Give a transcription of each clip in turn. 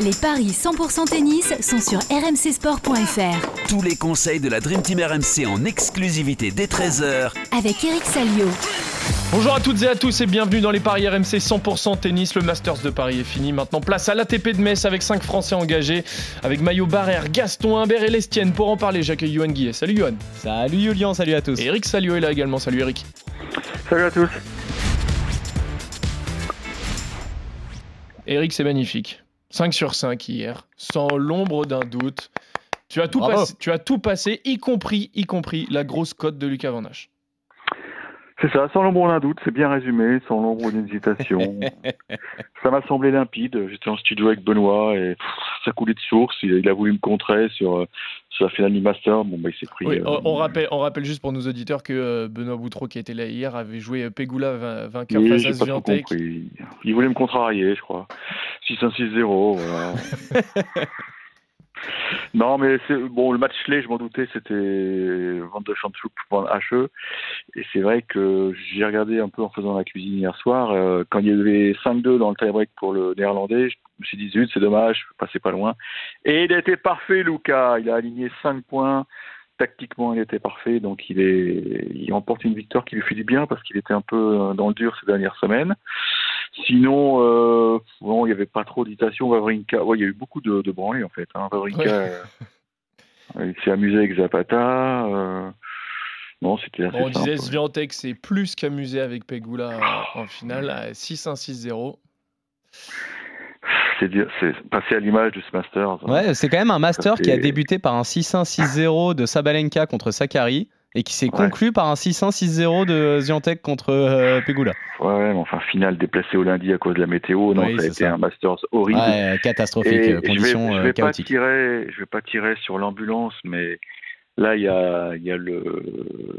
Les paris 100% tennis sont sur rmcsport.fr. Tous les conseils de la Dream Team RMC en exclusivité dès 13h Avec Eric Salio. Bonjour à toutes et à tous et bienvenue dans les paris RMC 100% tennis. Le Masters de Paris est fini. Maintenant, place à l'ATP de Metz avec 5 Français engagés. Avec Maillot Barrère, Gaston Imbert et Lestienne. Pour en parler, j'accueille Johan Guillet. Salut Johan. Salut Julien, salut à tous. Et Eric Salio est là également. Salut Eric. Salut à tous. Eric, c'est magnifique. 5 sur 5 hier, sans l'ombre d'un doute. Tu as, tout passé, tu as tout passé, y compris, y compris la grosse cote de Lucas Van Hache. C'est ça, sans l'ombre d'un doute, c'est bien résumé, sans l'ombre d'une hésitation. ça m'a semblé limpide. J'étais en studio avec Benoît et pff, ça coulait de source. Il, il a voulu me contrer sur, euh, sur la finale du Master. Bon, bah, il s'est pris. Oui, euh, on, on rappelle, on rappelle juste pour nos auditeurs que euh, Benoît Boutreau, qui était là hier, avait joué Pegula va- vainqueur oui, face à compris. Il voulait me contrarier, je crois. 6-1-6-0, voilà. non, mais bon. Le match clé, je m'en doutais, c'était Van de HE. Et c'est vrai que j'ai regardé un peu en faisant la cuisine hier soir. euh, quand il y avait 5-2 dans le tie-break pour le néerlandais, je me suis dit, c'est dommage, je passais pas loin. Et il était parfait, Luca. Il a aligné 5 points. Tactiquement, il était parfait. Donc, il, est, il remporte une victoire qui lui fait du bien parce qu'il était un peu euh, dans le dur ces dernières semaines. Sinon, euh, bon, il n'y avait pas trop d'hésitation. Wawrinka, ouais, il y a eu beaucoup de, de branlées en fait. Hein. Wawrinka, Ouais. euh, il s'est amusé avec Zapata. euh, non, c'était assez Bon, on simple. disait Swiatek s'est plus qu'amusé avec Pegula en, en finale à 6-1-6-0. C'est dire- c'est passé à l'image de ce Masters. Ouais, c'est quand même un master qui a débuté par un 6-1-6-0 de Sabalenka contre Sakari et qui s'est Ouais. conclu par un 6-1-6-0 de Ziantek contre euh, Pegula. Ouais, mais enfin, finale déplacée au lundi à cause de la météo. Non, Oui, ça a été ça. un Masters horrible. Ouais, catastrophique, Et euh, je vais, conditions je euh, vais pas chaotiques. tirer, je vais pas tirer sur l'ambulance, mais là il y a, y a le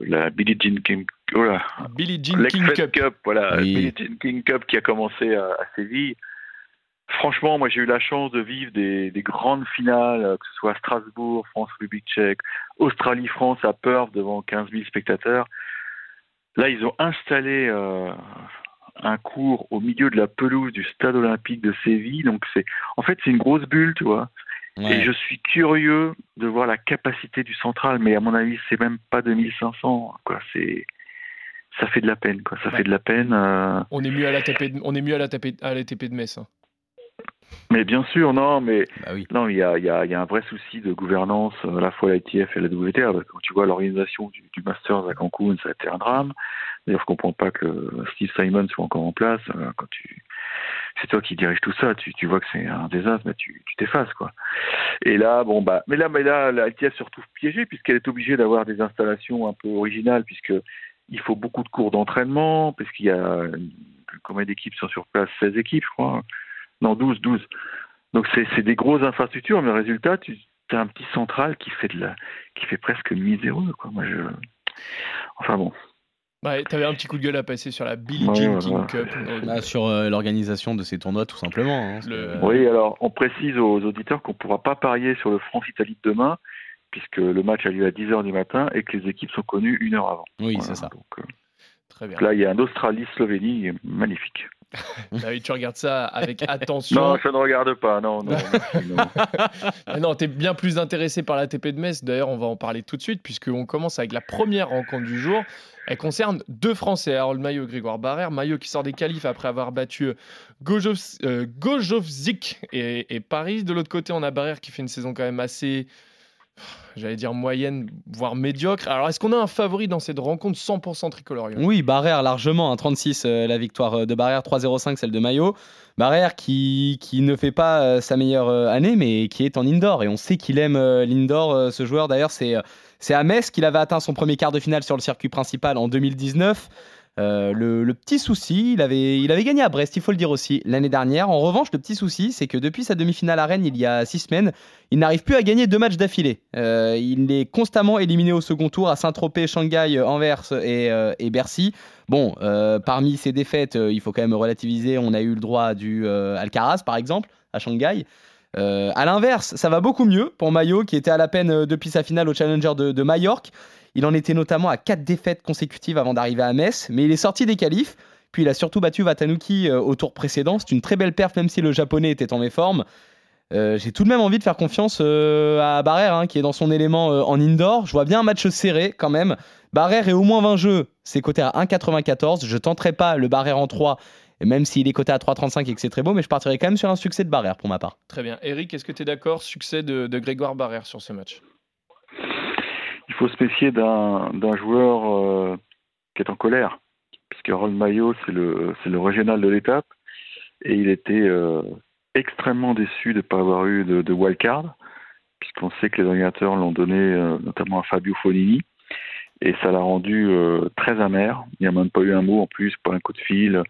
la Billie Jean King, oh là, Billie Jean King Cup. Cup. voilà, Oui. Billie Jean King Cup qui a commencé à, à Séville. Franchement, moi j'ai eu la chance de vivre des, des grandes finales, euh, que ce soit à Strasbourg, France-République tchèque, Australie-France à Perth devant 15 000 spectateurs. Là, ils ont installé euh, un cours au milieu de la pelouse du stade olympique de Séville. Donc c'est, en fait, c'est une grosse bulle, tu vois. Et je suis curieux de voir la capacité du central, mais à mon avis, c'est même pas 2500. Quoi. C'est, ça fait de la peine. Quoi. Ça Ouais. fait de la peine. euh, On est mieux à la TP de, on est mieux à la TP, à l'ATP de Metz. hein. Mais bien sûr, non, mais Bah oui. non, il y a, il y, a, il y a un vrai souci de gouvernance euh, à la fois à l'ITF et à la WTA. Parce quand tu vois l'organisation du, du Masters à Cancun, ça a été un drame. D'ailleurs, je comprends pas que Steve Simon soit encore en place. Euh, Quand tu, c'est toi qui dirige tout ça, tu, tu vois que c'est un désastre, mais tu tu t'effaces quoi. Et là, bon bah, mais là, mais là, la LTF se retrouve piégée puisqu'elle est obligée d'avoir des installations un peu originales puisque il faut beaucoup de cours d'entraînement, puisqu'il y a combien d'équipes sont sur place 16 équipes, je crois. Non, 12, 12. Donc c'est des grosses infrastructures, mais le résultat, tu as un petit central qui fait de la, qui fait presque miséreux, quoi. Moi, je, enfin bon. Ouais, T'avais un petit coup de gueule à passer sur la Billie Ouais, Jean ouais, King ouais. Cup. Bah, sur euh, l'organisation de ces tournois, tout simplement. hein, parce Le- que, euh, Oui, alors on précise aux auditeurs qu'on ne pourra pas parier sur le France-Italie de demain, puisque le match a lieu à 10h du matin et que les équipes sont connues une heure avant. Oui, Voilà, c'est ça. Donc, euh, Très bien. là, il y a un Australie-Slovénie magnifique. Ah oui, tu regardes ça avec attention. Non, je ne regarde pas. Non, non. non. Non, t'es bien plus intéressé par la TP de Metz. D'ailleurs, on va en parler tout de suite, puisqu'on commence avec la première rencontre du jour. Elle concerne deux Français, Harold Maillot et Grégoire Barrère. Maillot qui sort des qualifs après avoir battu euh, Gojov- euh, Gojovzik et, et Paris. De l'autre côté, on a Barrère qui fait une saison quand même assez, j'allais dire moyenne, voire médiocre. Alors, est-ce qu'on a un favori dans cette rencontre 100% tricolore Oui, Barrère largement, un 36 euh, la victoire euh, de Barrère, 3-0-5 celle de Maillot. Barrère qui, qui ne fait pas euh, sa meilleure année, mais qui est en indoor. Et on sait qu'il aime l'indoor, ce joueur. D'ailleurs, c'est, c'est à Metz qu'il avait atteint son premier quart de finale sur le circuit principal en 2019. Euh, le, petit souci, il avait, il avait gagné à Brest, il faut le dire aussi, l'année dernière. En revanche, le petit souci, c'est que depuis sa demi-finale à Rennes, il y a six semaines, il n'arrive plus à gagner deux matchs d'affilée. Euh, il est constamment éliminé au second tour à Saint-Tropez, Shanghai, Anvers et, euh, et Bercy. Bon, euh, parmi ces défaites, euh, il faut quand même relativiser. On a eu le droit du euh, Alcaraz, par exemple, à Shanghai. Euh, à l'inverse, ça va beaucoup mieux pour Maillot, qui était à la peine euh, depuis sa finale au Challenger de, de Majorque. Il en était notamment à quatre défaites consécutives avant d'arriver à Metz, mais il est sorti des qualifs. Puis il a surtout battu Watanuki euh, au tour précédent. C'est une très belle perf, même si le japonais était en méforme. Euh, J'ai tout de même envie de faire confiance euh, à Barrère, hein, qui est dans son élément en indoor. Je vois bien un match serré quand même. Barrère est au moins 20 jeux, c'est coté à 1,94. Je tenterai pas le Barrère en 3, même s'il est coté à 3,35 et que c'est très beau, mais je partirai quand même sur un succès de Barrère pour ma part. Très bien. Eric, est-ce que tu es d'accord? Succès de Grégoire Barrère sur ce match? Il faut se méfier d'un joueur euh, qui est en colère, puisque Roll Maillot, c'est le, le régional de l'étape, et il était euh, extrêmement déçu de ne pas avoir eu de, de wildcard, puisqu'on sait que les ordinateurs l'ont donné euh, notamment à Fabio Fonini, et ça l'a rendu très amer. Il n'a même pas eu un mot en plus, pas un coup de fil.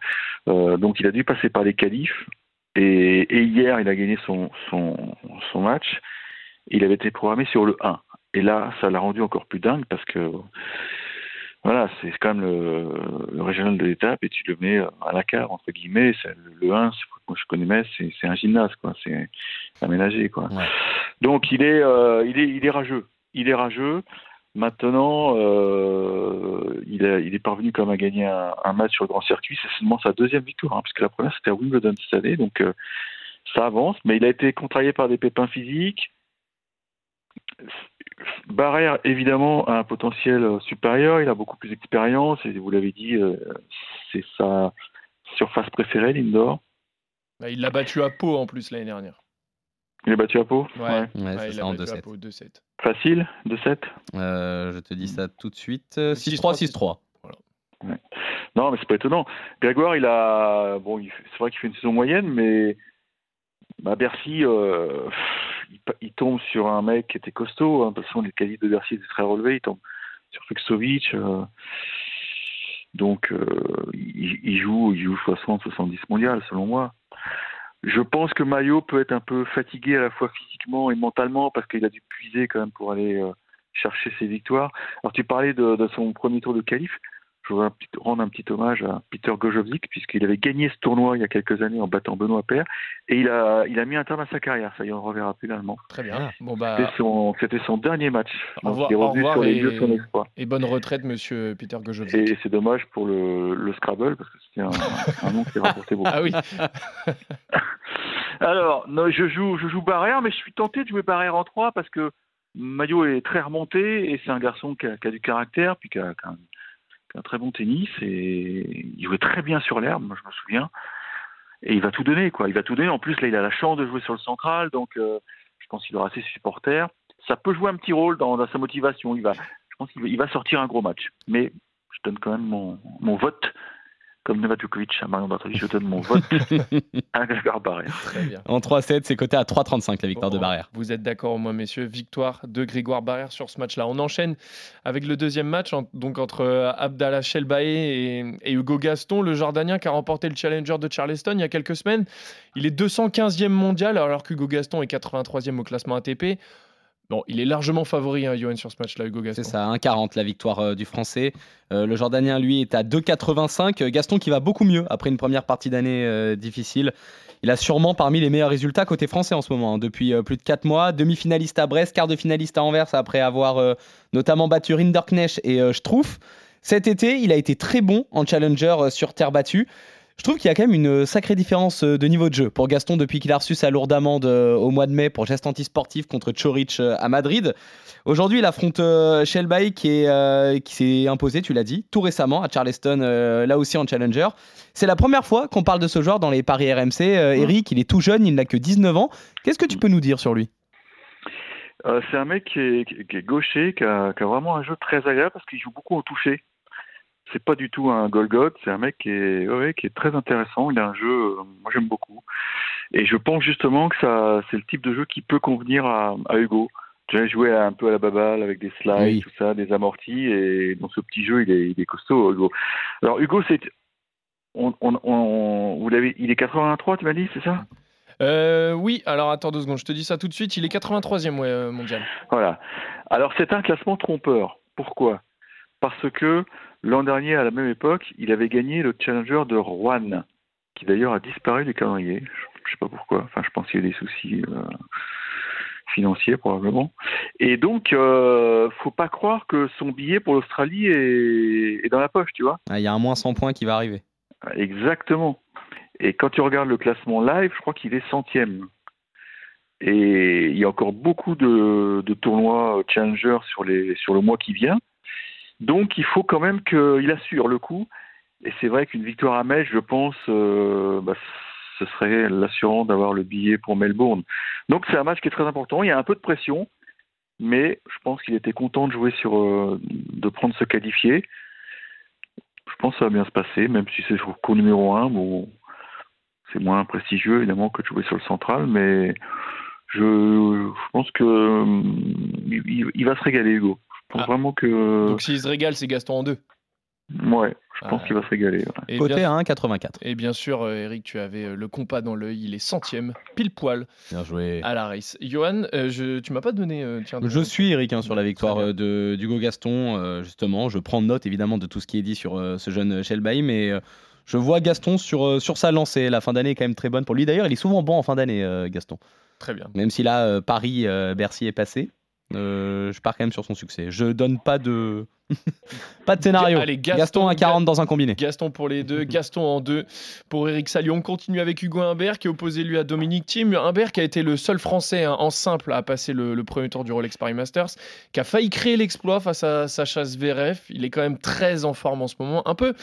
Donc il a dû passer par les qualifs, et, et hier il a gagné son, son, son match. Il avait été programmé sur le 1. Et là, ça l'a rendu encore plus dingue parce que voilà, c'est quand même le, le régional de l'étape et tu le mets à la carte, entre guillemets. C'est- Le 1, c'est- moi je connais Metz, c'est c'est un gymnase, quoi. C'est aménagé, quoi. Ouais. Donc il est, euh, il est, il est rageux. Il est rageux. Maintenant, euh, il, a- il est parvenu quand même à gagner un, un match sur le grand circuit. C'est seulement sa deuxième victoire, hein, puisque la première c'était à Wimbledon cette année. Donc euh, ça avance, mais il a été contrarié par des pépins physiques. Barrère, évidemment, a un potentiel euh, supérieur. Il a beaucoup plus d'expérience. Et vous l'avez dit, euh, c'est sa surface préférée, l'indoor. Bah, Il l'a battu à Pau en plus l'année dernière. Il est battu à Pau Ouais, Ouais, Ouais, c'est il ça l'a en battu à 2-7. Pau 2-7. Facile, 2-7 Euh, je te dis ça tout de suite. Euh, 6-3, 6-3, 6-3. Non, mais c'est pas étonnant. Grégoire, il a. Bon, c'est vrai qu'il fait une saison moyenne, mais. Bah, Bercy, euh, il, tombe sur un mec qui était costaud. Hein, de toute façon, les qualités de Bercy étaient très relevés. Il tombe sur Fuxovic. euh, donc, euh, il, joue, il joue 60-70 mondial, selon moi. Je pense que Maillot peut être un peu fatigué à la fois physiquement et mentalement parce qu'il a dû puiser quand même pour aller euh, chercher ses victoires. Alors, tu parlais de, de son premier tour de qualif. Je voudrais rendre un petit hommage à Peter Gojovic, puisqu'il avait gagné ce tournoi il y a quelques années en battant Benoît Paire, et il a, il a mis un terme à sa carrière. Ça y est, on ne reverra plus l'allemand. Très bien. Bon bah C'était son, dernier match. Au Donc, revoir- il est au revenu revoir sur les et- lieux de son exploit. et bonne retraite, monsieur Peter Gojovic. Et c'est dommage pour le, le Scrabble, parce que c'était un, un nom qui rapportait beaucoup. Ah oui. Alors, non, je joue, je joue Barrère, mais je suis tenté de jouer Barrère en 3 parce que Maillot est très remonté et c'est un garçon qui a, qui a du caractère, puis qui a, qui a un, qui a un très bon tennis et il jouait très bien sur l'herbe, moi je me souviens. Et il va tout donner, quoi. Il va tout donner. En plus, là, il a la chance de jouer sur le central, donc euh, je pense qu'il aura ses supporters. Ça peut jouer un petit rôle dans, sa motivation. Il va, je pense qu'il va, il va sortir un gros match. Mais je donne quand même mon, mon vote, comme Novak Djokovic à Marion Bartoli, je donne mon vote à Grégoire Barrère. Très bien. En 3-7, c'est coté à 3,35 la victoire Bon, de Barrère. Vous êtes d'accord au moins, messieurs. Victoire de Grégoire Barrère sur ce match-là. On enchaîne avec le deuxième match, en- donc entre euh, Abdallah Shelbae et, et Hugo Gaston, le Jordanien qui a remporté le Challenger de Charleston il y a quelques semaines. Il est 215e mondial, alors qu'Hugo Gaston est 83e au classement ATP. Il est largement favori, hein, Johan, sur ce match-là, Hugo Gaston. C'est ça, 1,40 la victoire euh, du Français. Euh, le Jordanien, lui, est à 2,85. Euh, Gaston qui va beaucoup mieux après une première partie d'année difficile. Il a sûrement parmi les meilleurs résultats côté français en ce moment, hein, depuis plus de 4 mois. Demi-finaliste à Brest, quart de finaliste à Anvers après avoir notamment battu Rinderknecht et Struff. Cet été, il a été très bon en challenger sur terre battue. Je trouve qu'il y a quand même une sacrée différence euh, de niveau de jeu pour Gaston depuis qu'il a reçu sa lourde amende euh, au mois de mai pour geste antisportif contre Choric euh, à Madrid. Aujourd'hui, il affronte euh, Shelby qui est, euh, qui s'est imposé, tu l'as dit, tout récemment à Charleston, euh, là aussi en challenger. C'est la première fois qu'on parle de ce joueur dans les paris RMC. Euh, Eric, il est tout jeune, il n'a que 19 ans. Qu'est-ce que tu peux nous dire sur lui? Euh, c'est un mec qui est, qui- qui est gaucher, qui a, qui a vraiment un jeu très agréable parce qu'il joue beaucoup au toucher. C'est pas du tout un Golgot, c'est un mec qui est, ouais, qui est très intéressant. Il a un jeu, euh, moi j'aime beaucoup. Et je pense justement que ça, c'est le type de jeu qui peut convenir à, à Hugo. As joué un peu à la baballe avec des slides, Oui. tout ça, des amortis, et dans ce petit jeu, il est, il est costaud, Hugo. Alors Hugo, c'est, on, on, on- vous l'avez, il est 83, tu m'as dit, c'est ça? Euh, oui, alors attends deux secondes, je te dis ça tout de suite. Il est 83e ouais, euh, mondial. Voilà. Alors c'est un classement trompeur. Pourquoi? Parce que l'an dernier, à la même époque, il avait gagné le Challenger de Rouen, qui d'ailleurs a disparu du calendrier. Je ne sais pas pourquoi. Enfin, je pense qu'il y a des soucis euh, financier probablement. Et donc, euh, faut pas croire que son billet pour l'Australie est, est dans la poche, tu vois. Ah, Il y a un moins 100 points qui va arriver. Exactement. Et quand tu regardes le classement live, je crois qu'il est centième. Et il y a encore beaucoup de, de tournois Challenger sur, les, sur le mois qui vient. Donc il faut quand même qu'il assure le coup. Et c'est vrai qu'une victoire à Metz, je pense, euh, bah, ce serait l'assurant d'avoir le billet pour Melbourne. Donc c'est un match qui est très important. Il y a un peu de pression, mais je pense qu'il était content de jouer sur, euh, de prendre se qualifier. Je pense que ça va bien se passer, même si c'est sur cours numéro 1. Bon, c'est moins prestigieux évidemment que de jouer sur le central, mais je, je pense que hum, il va se régaler Hugo. Je pense Ah. vraiment que Donc s'il se régale, c'est Gaston en deux. ouais, je pense Ah. qu'il va se régaler. ouais. Et Côté bien, à 1,84. et bien sûr, euh, Eric, tu avais euh, le compas dans l'œil. Il est centième, pile poil Bien joué. à la race. Johan, euh, je, tu m'as pas donné. euh, tiens, Je suis Eric hein, sur la victoire de d'Hugo Gaston. euh, justement, je prends note évidemment de tout ce qui est dit sur euh, ce jeune Shelby, mais euh, je vois Gaston sur, sur sa lancée. La fin d'année est quand même très bonne pour lui. D'ailleurs, il est souvent bon en fin d'année, euh, Gaston. Très bien. Même si là, euh, Paris, euh, Bercy est passé. Euh, je pars quand même sur son succès. Je donne pas de pas de scénario. Allez, Gaston, Gaston à 40 dans un combiné. Gaston pour les deux, Gaston en deux pour Eric Salion. On continue avec Hugo Humbert qui est opposé lui à Dominique Thiem. Humbert qui a été le seul Français hein, en simple à passer le, le premier tour du Rolex Paris Masters, qui a failli créer l'exploit face à Sacha Zverev. Il est quand même très en forme en ce moment. Un peu,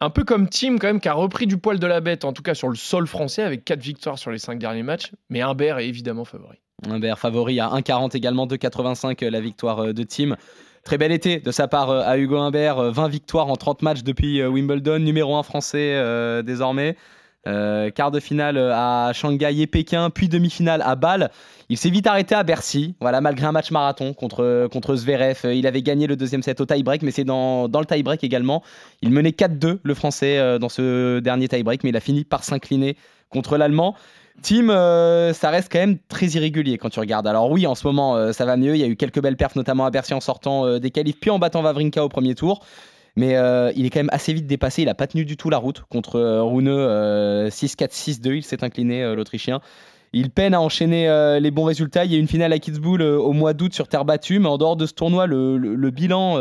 un peu comme Thiem quand même qui a repris du poil de la bête, en tout cas sur le sol français avec quatre victoires sur les cinq derniers matchs. Mais Humbert est évidemment favori. Humbert favori à 1,40 également, 2,85 euh, la victoire euh, de Team. Très bel été de sa part euh, à Hugo Humbert, euh, 20 victoires en 30 matchs depuis Wimbledon, numéro 1 français désormais. Quart de finale à Shanghai et Pékin, puis demi-finale à Bâle. Il s'est vite arrêté à Bercy, voilà, malgré un match marathon contre, contre Zverev. Il avait gagné le deuxième set au tie-break, mais c'est dans, dans le tie-break également. Il menait 4-2, le français, dans ce dernier tie-break, mais il a fini par s'incliner contre l'allemand. Team, euh, ça reste quand même très irrégulier quand tu regardes. Alors oui, en ce moment, euh, ça va mieux. Il y a eu quelques belles perfs, notamment à Bercy en sortant euh, des qualifs, puis en battant Vavrinka au premier tour. Mais il est quand même assez vite dépassé. Il n'a pas tenu du tout la route contre euh, Rune euh, 6-4, 6-2. Il s'est incliné, l'Autrichien. Il peine à enchaîner les bons résultats. Il y a une finale à Kitzbühel au mois d'août sur terre battue, mais en dehors de ce tournoi, le, bilan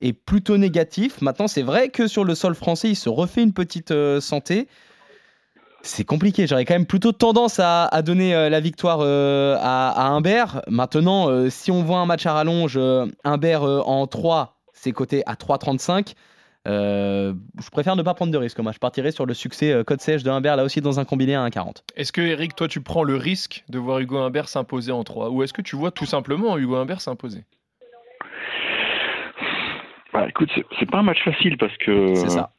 est plutôt négatif. Maintenant, c'est vrai que sur le sol français, il se refait une petite santé. C'est compliqué. J'aurais quand même plutôt tendance à, à donner euh, la victoire euh, à, à Humbert. Maintenant, euh, si on voit un match à rallonge, Humbert euh, en 3, c'est coté à 3,35. Euh, je préfère ne pas prendre de risque. Moi, je partirais sur le succès euh, code sèche de Humbert, là aussi dans un combiné à 1,40. Est-ce que Eric, toi, tu prends le risque de voir Hugo Humbert s'imposer en 3 Ou est-ce que tu vois tout simplement Hugo Humbert s'imposer? Bah, écoute, c'est pas un match facile parce que C'est ça.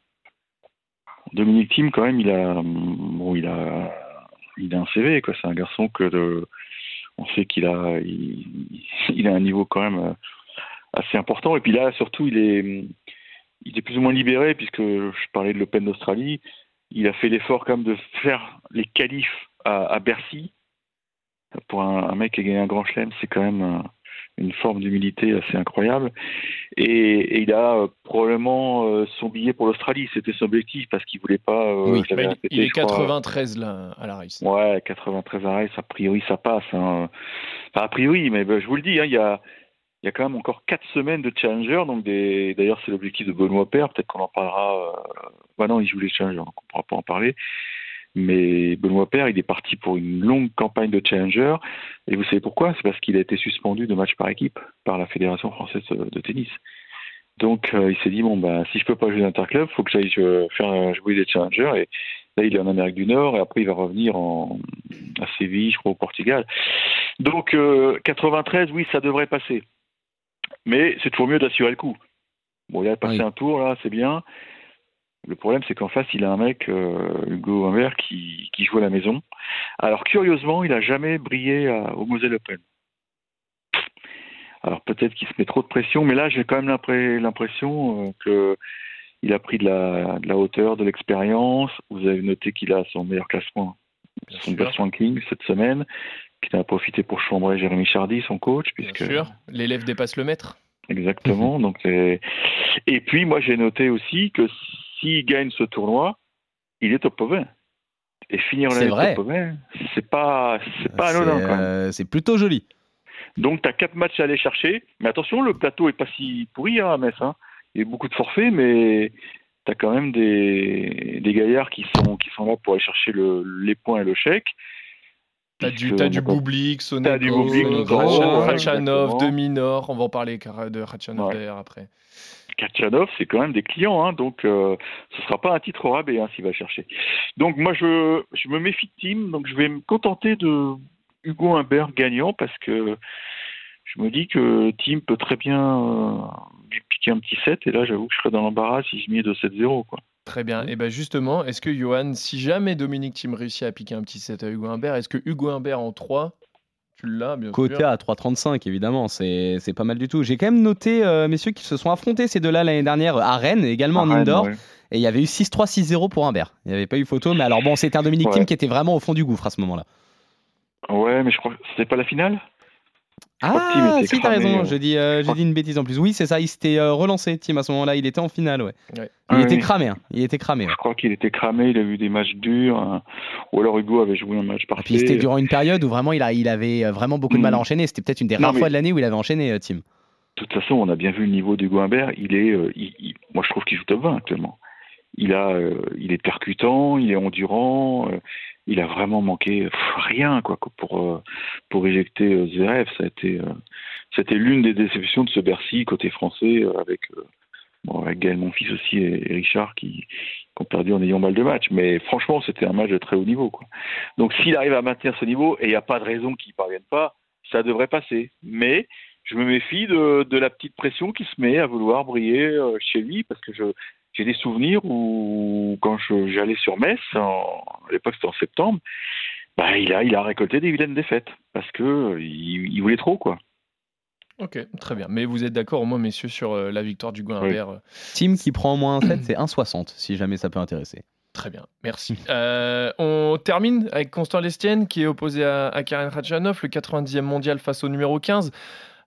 Dominique Thiem, quand même, il a, bon, il a, il a un CV, quoi. C'est un garçon que de- on sait qu'il a, il a un niveau quand même euh, assez important. Et puis là, surtout, il est, il est plus ou moins libéré puisque je parlais de l'Open d'Australie. Il a fait l'effort quand même de faire les qualifs à, à Bercy. Pour un, un mec qui a gagné un grand chelem, c'est quand même euh, une forme d'humilité assez incroyable. Et, et il a euh, probablement euh, son billet pour l'Australie. C'était son objectif parce qu'il voulait pas. euh, Oui. Bah, il, répété, il est je crois. 93 là à la race. Ouais, 93 arrêts, a priori ça passe. Hein. Enfin, a priori, mais ben, je vous le dis, hein, il y, a, il y a quand même encore 4 semaines de Challenger. Donc des... D'ailleurs, c'est l'objectif de Benoît Père. Peut-être qu'on en parlera. Bah non, il joue les Challenger, donc on pourra pas en parler. Mais Benoît Père, il est parti pour une longue campagne de Challenger. Et vous savez pourquoi? C'est parce qu'il a été suspendu de match par équipe par la Fédération française de tennis. Donc euh, il s'est dit bon bah si je peux pas jouer d'interclub, faut que j'aille euh, faire euh, jouer des challengers et là il est en Amérique du Nord et après il va revenir en à Séville, je crois au Portugal. Donc euh, 93 oui, ça devrait passer. Mais c'est toujours mieux d'assurer le coup. Bon, il a passé Oui. un tour là, c'est bien. Le problème c'est qu'en face, il a un mec euh, Hugo Humbert qui qui joue à la maison. Alors curieusement, il a jamais brillé à- au Moselle Open. Alors peut-être qu'il se met trop de pression, mais là j'ai quand même l'impression euh, que il a pris de la, de la hauteur, de l'expérience. Vous avez noté qu'il a son meilleur classement, Bien son best ranking cette semaine, qu'il a profité pour chambrer Jérémy Chardy, son coach, Bien puisque sûr. L'élève dépasse le maître. exactement. donc et puis moi j'ai noté aussi que s'il gagne ce tournoi, il est top 20. Et finir l'année top 20, c'est pas c'est pas anodin C'est quand même. euh, c'est plutôt joli. Donc tu as quatre matchs à aller chercher. Mais attention, le plateau est pas si pourri hein, à Metz. Hein. Il y a beaucoup de forfaits, mais tu as quand même des, des gaillards qui sont, qui sont là pour aller chercher le, les points et le chèque. T'as du, on du Boublik, du Boublik, Khachanov, exactement. Demi-Nord. On va en parler de Khachanov Ouais. d'ailleurs après. Kachanov, c'est quand même des clients, hein, donc euh, ce sera pas un titre rabais hein, s'il va chercher. Donc moi je, je me méfie de Tim, donc je vais me contenter de Hugo Humbert gagnant parce que je me dis que Tim peut très bien euh, lui piquer un petit 7 et là j'avoue que je serais dans l'embarras si je mets de 7-0 quoi. Très bien. Et ben justement, est-ce que Johan, si jamais Dominique Thiem réussit à piquer un petit set à Hugo Humbert, est-ce que Hugo Humbert en 3, tu l'as bien Côté sûr à 3,35 évidemment, c'est c'est pas mal du tout. J'ai quand même noté, euh, messieurs, qu'ils se sont affrontés ces deux-là l'année dernière à Rennes, également en Rennes, indoor, ouais. et il y avait eu 6-3, 6-0 pour Humbert. Il n'y avait pas eu photo, mais alors bon, c'était un Dominique Ouais. Thiem qui était vraiment au fond du gouffre à ce moment-là. Ouais, mais je crois que c'était pas la finale? Ah, si, t'as raison, ouais. je dis, euh, j'ai dit une bêtise en plus. Oui, c'est ça, il s'était euh, relancé, Thiem, à ce moment-là, il était en finale, ouais. Ouais. Il Ouais, était oui. cramé, hein. il était cramé. Je crois qu'il était cramé, il a eu des matchs durs, hein. ou alors Hugo avait joué un match Et parfait. puis c'était durant une période où vraiment il, a, il avait euh, vraiment beaucoup de mal à Mm. enchaîner. C'était peut-être une des Non, rares mais- fois de l'année où il avait enchaîné, Thiem. De toute façon, on a bien vu le niveau d'Hugo Humbert. Il est, euh, il- il- moi, je trouve qu'il joue top 20 actuellement. Il a, il est percutant, il est endurant. Il a vraiment manqué rien quoi pour euh, pour éjecter euh, Zverev. Ça a été, euh, c'était l'une des déceptions de ce Bercy côté français avec bon, avec Gaël Monfils aussi et, Richard qui, ont perdu en ayant mal de match. Mais franchement, c'était un match de très haut niveau quoi. Donc, s'il arrive à maintenir ce niveau et il n'y a pas de raison qu'il ne parvienne pas, ça devrait passer. Mais je me méfie de, de la petite pression qui se met à vouloir briller chez lui parce que je j'ai des souvenirs où quand j'allais sur Metz, en, à l'époque c'était en septembre, bah, il a il a récolté des vilaines défaites parce que euh, il, il voulait trop quoi. Ok, très bien. Mais vous êtes d'accord au moins, messieurs, sur euh, la victoire d'Hugo Oui. Humbert euh, Thiem qui prend au moins un 7, c'est 1,60 si jamais ça peut intéresser. Très bien, merci. Euh, on termine avec Constant Lestienne qui est opposé à, à Karen Khachanov, le 90e mondial face au numéro 15.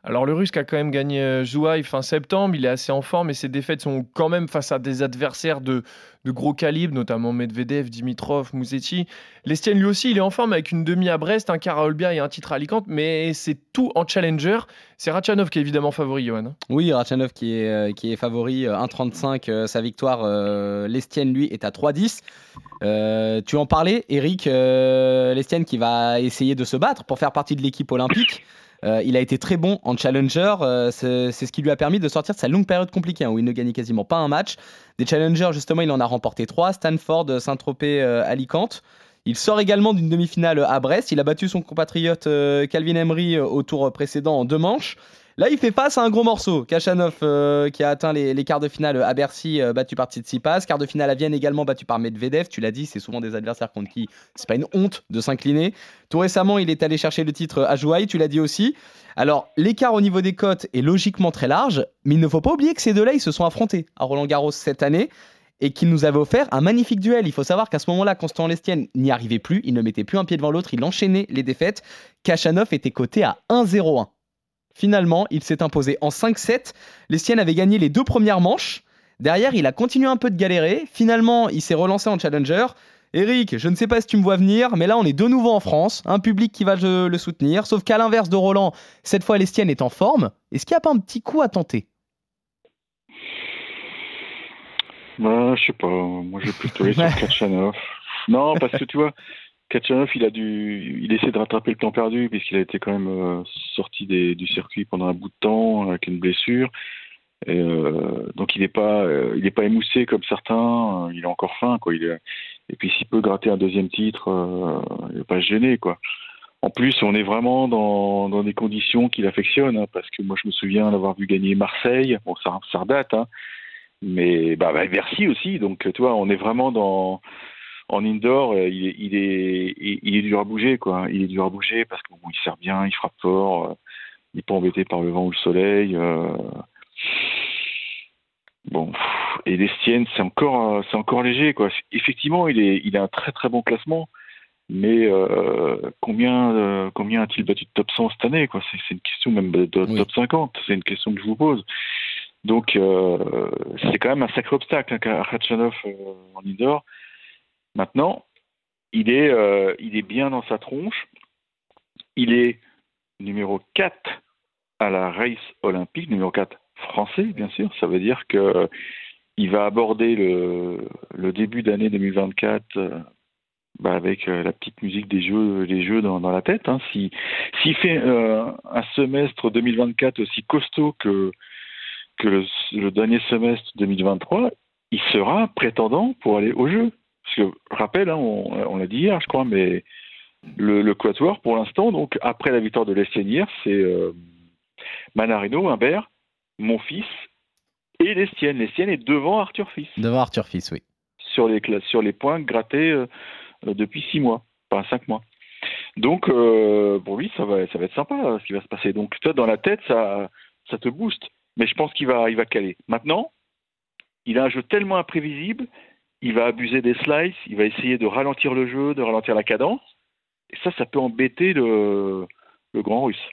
Alors le Russe a quand même gagné euh, Zouaï fin septembre, il est assez en forme et ses défaites sont quand même face à des adversaires de, gros calibre, notamment Medvedev, Dimitrov, Musetti. Lestienne lui aussi, il est en forme avec une demi à Brest, un quart à Olbia et un titre à Alicante, mais c'est tout en challenger. C'est Rachanov qui est évidemment favori, Johan. Oui, Rachanov qui est, euh, favori, euh, 1,35 euh, sa victoire. Lestienne, lui, est à 3,10. Euh, tu en parlais, Eric, Lestienne qui va essayer de se battre pour faire partie de l'équipe olympique. Euh, il a été très bon en challenger, euh, c'est ce qui lui a permis de sortir de sa longue période compliquée hein, où il ne gagnait quasiment pas un match. Des challengers, justement, il en a remporté 3, Stanford, Saint-Tropez, euh, Alicante. Il sort également d'une demi-finale à Brest. Il a battu son compatriote Calvin Emery au tour précédent en deux manches. Là, il fait face à un gros morceau. Kachanov euh, qui a atteint les, quarts de finale à Bercy, euh, battu par Tsitsipas. Quart de finale à Vienne également, battu par Medvedev. Tu l'as dit, c'est souvent des adversaires contre qui c'est pas une honte de s'incliner. Tout récemment, il est allé chercher le titre à Jouaï, tu l'as dit aussi. Alors, l'écart au niveau des cotes est logiquement très large, mais il ne faut pas oublier que ces deux-là, ils se sont affrontés à Roland Garros cette année et qu'ils nous avaient offert un magnifique duel. Il faut savoir qu'à ce moment-là, Constant Lestienne n'y arrivait plus, il ne mettait plus un pied devant l'autre, il enchaînait les défaites. Kachanov était coté à 1-0-1. Finalement, il s'est imposé en 5-7. Lestienne avait gagné les deux premières manches. Derrière, il a continué un peu de galérer. Finalement, il s'est relancé en challenger. Eric, je ne sais pas si tu me vois venir, mais là, on est de nouveau en France. Un public qui va le soutenir. Sauf qu'à l'inverse de Roland, cette fois, Lestienne est en forme. Est-ce qu'il n'y a pas un petit coup à tenter? Bah, je sais pas, moi je vais plutôt aller sur Kachanov. Non, parce que tu vois, Kachanov, il a dû, il essaie de rattraper le temps perdu puisqu'il a été quand même euh, sorti du circuit pendant un bout de temps avec une blessure. Euh, donc il n'est pas, euh, il est pas émoussé comme certains. il est encore fin, quoi. Et puis s'il peut gratter un deuxième titre, il va pas se gêner, quoi. En plus, on est vraiment dans, des conditions qu'il affectionne, hein, parce que moi je me souviens d'avoir vu gagner Marseille. Bon, ça, ça redate, hein mais bah, bah, Bercy aussi. Donc, tu vois, on est vraiment dans en indoor. euh, Il est, il est, il il est dur à bouger, quoi. Il est dur à bouger parce que bon, il sert bien, il frappe fort, euh, il est pas embêté par le vent ou le soleil. euh. Bon, et Lestienne, c'est encore, c'est encore léger, quoi. Effectivement, il est, il a un très très bon classement. Mais euh, combien, euh, combien a-t-il battu de top 100 cette année quoi? C'est une question même de, de Oui. top 50. C'est une question que je vous pose. Donc, c'est quand même un sacré obstacle, hein, euh, en indoor. Maintenant, il est, euh, il est bien dans sa tronche. Il est numéro 4 à la race olympique, numéro 4 français, bien sûr. Ça veut dire que il va aborder le, le début d'année 2024 euh, bah, avec euh, la petite musique des jeux, les jeux dans, la tête. Hein. Si, s'il fait un semestre 2024 aussi costaud que, le, le dernier semestre 2023, il sera prétendant pour aller au jeu. Parce que, rappel, hein, on, on l'a dit hier, je crois, mais le, le quatuor, pour l'instant, donc après la victoire de l'Estienne hier, c'est euh, Manarino, Humbert, mon fils et l'Estienne. L'Estienne est devant Arthur Fils Devant Arthur Fils, oui. sur les, cla- sur les points grattés euh, euh, depuis six mois, enfin cinq mois. Donc, euh, pour lui, ça va, ça va être sympa euh, ce qui va se passer. Donc, toi, dans la tête, ça, ça te booste. Mais je pense qu'il va, il va caler. Maintenant, il a un jeu tellement imprévisible, il va abuser des slices, il va essayer de ralentir le jeu, de ralentir la cadence. Et ça, ça peut embêter le, grand russe.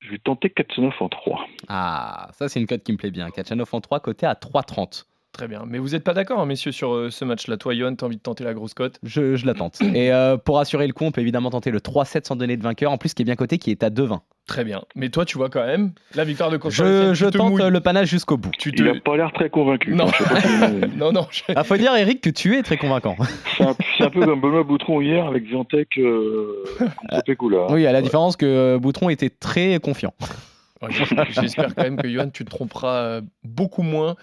Je vais tenter Katsunov en 3. Ah, ça c'est une cote qui me plaît bien. Kachanov en 3, côté à 3,30. Très bien. Mais vous n'êtes pas d'accord, hein, messieurs, sur euh, ce match-là. Toi, Johan, t'as envie de tenter la grosse cote? Je, je la tente. Et euh, pour assurer le coup, on peut évidemment tenter le 3-7 sans donner de vainqueur. En plus, qui est bien coté, qui est à 2,20. Très bien. Mais toi, tu vois quand même la victoire de Constant Je, je tente le panache jusqu'au bout. Tu te... Il n'a pas l'air très convaincu. Non. Je sais pas si- Non, non. je- Ah, faut dire, Eric, que tu es très convaincant. C'est un, peu comme Benoît Boutron hier avec Viantec euh, contre Pekula. Oui, à la différence que euh, Boutron était très confiant. Ouais, J'espère quand même que Johan, tu te tromperas beaucoup moins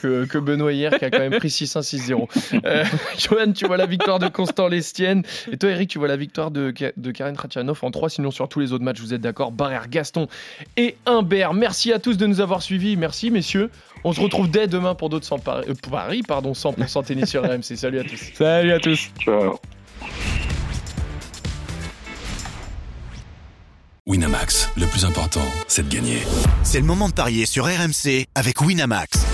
que, que Benoît hier, qui a quand même pris 6-1-6-0. Euh, Johan, tu vois la victoire de Constant Lestienne. Et toi, Eric, tu vois la victoire de, de Karen Khachanov en 3. Sinon, sur tous les autres matchs, vous êtes d'accord? Barrère, Gaston et Humbert. Merci à tous de nous avoir suivis. Merci, messieurs. On se retrouve dès demain pour d'autres 100 paris, euh, paris, pardon, 100% tennis sur RMC. Salut à tous. Salut à tous. Ciao. Winamax, le plus important, c'est de gagner. C'est le moment de parier sur RMC avec Winamax.